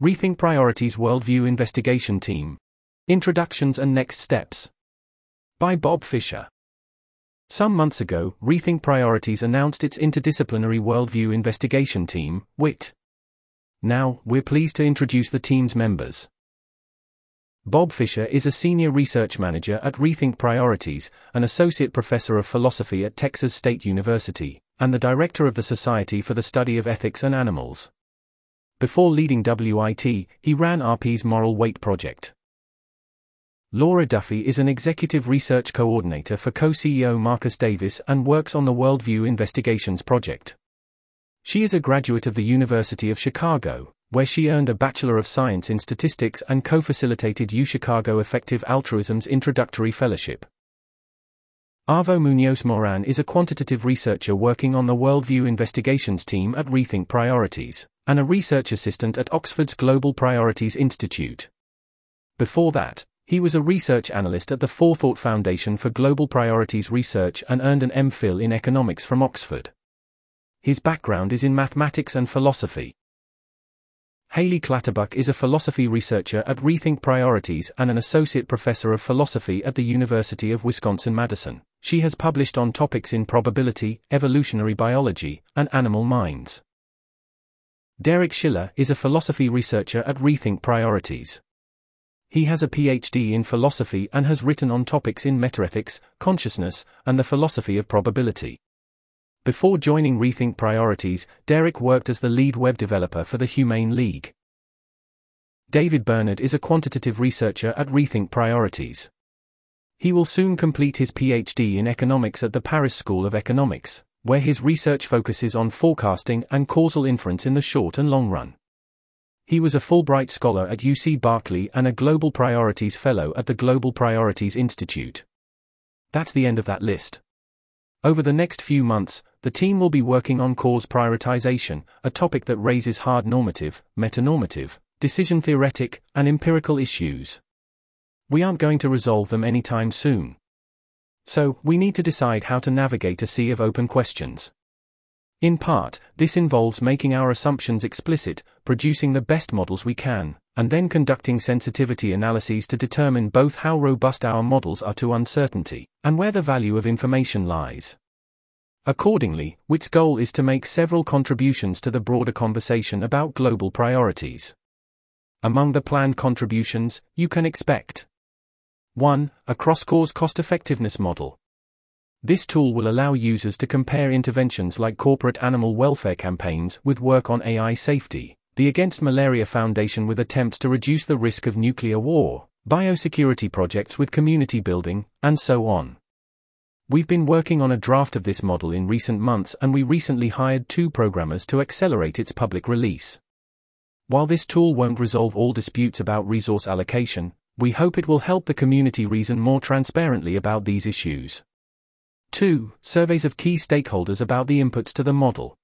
Rethink Priorities Worldview Investigation Team. Introductions and Next Steps. By Bob Fischer. Some months ago, Rethink Priorities announced its interdisciplinary worldview investigation team, WIT. Now, we're pleased to introduce the team's members. Bob Fischer is a senior research manager at Rethink Priorities, an associate professor of philosophy at Texas State University, and the director of the Society for the Study of Ethics and Animals. Before leading WIT, he ran RP's Moral Weight project. Laura Duffy is an executive research coordinator for co CEO Marcus Davis and works on the Worldview Investigations project. She is a graduate of the University of Chicago, where she earned a Bachelor of Science in Statistics and co facilitated UChicago Effective Altruism's Introductory Fellowship. Arvo Muñoz Morán is a quantitative researcher working on the Worldview Investigations team at Rethink Priorities and a research assistant at Oxford's Global Priorities Institute. Before that, he was a research analyst at the Forethought Foundation for Global Priorities Research and earned an MPhil in economics from Oxford. His background is in mathematics and philosophy. Hayley Clatterbuck is a philosophy researcher at Rethink Priorities and an associate professor of philosophy at the University of Wisconsin Madison. She has published on topics in probability, evolutionary biology, and animal minds. Derek Shiller is a philosophy researcher at Rethink Priorities. He has a PhD in philosophy and has written on topics in metaethics, consciousness, and the philosophy of probability. Before joining Rethink Priorities, Derek worked as the lead web developer for the Humane League. David Bernard is a quantitative researcher at Rethink Priorities. He will soon complete his PhD in economics at the Paris School of Economics where his research focuses on forecasting and causal inference in the short and long run. He was a Fulbright Scholar at UC Berkeley and a Global Priorities Fellow at the Global Priorities Institute. That's the end of that list. Over the next few months, the team will be working on cause prioritization, a topic that raises hard normative, metanormative, decision theoretic, and empirical issues. We aren't going to resolve them anytime soon. So, we need to decide how to navigate a sea of open questions. In part, this involves making our assumptions explicit, producing the best models we can, and then conducting sensitivity analyses to determine both how robust our models are to uncertainty, and where the value of information lies. Accordingly, WIT's goal is to make several contributions to the broader conversation about global priorities. Among the planned contributions, you can expect 1. A cross-cause cost-effectiveness model. This tool will allow users to compare interventions like corporate animal welfare campaigns with work on AI safety, the Against Malaria Foundation with attempts to reduce the risk of nuclear war, biosecurity projects with community building, and so on. We've been working on a draft of this model in recent months and we recently hired two programmers to accelerate its public release. While this tool won't resolve all disputes about resource allocation, we hope it will help the community reason more transparently about these issues. 2. Surveys of key stakeholders about the inputs to the model.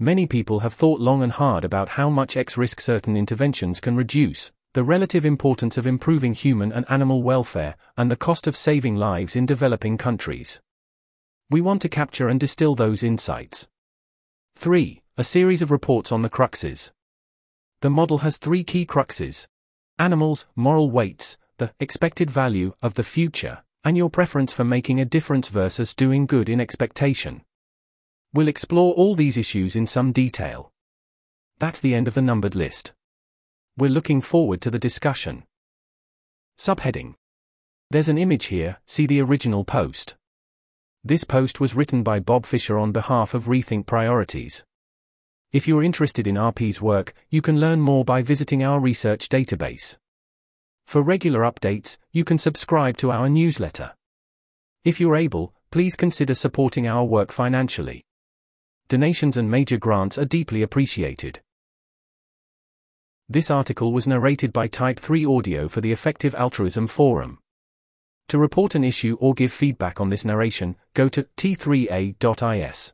Many people have thought long and hard about how much X risk certain interventions can reduce, the relative importance of improving human and animal welfare, and the cost of saving lives in developing countries. We want to capture and distill those insights. 3. A series of reports on the cruxes. The model has three key cruxes animals, moral weights, the expected value of the future, and your preference for making a difference versus doing good in expectation. We'll explore all these issues in some detail. That's the end of the numbered list. We're looking forward to the discussion. Subheading There's an image here, see the original post. This post was written by Bob Fischer on behalf of Rethink Priorities. If you're interested in RP's work, you can learn more by visiting our research database. For regular updates, you can subscribe to our newsletter. If you're able, please consider supporting our work financially. Donations and major grants are deeply appreciated. This article was narrated by Type 3 Audio for the Effective Altruism Forum. To report an issue or give feedback on this narration, go to t3a.is.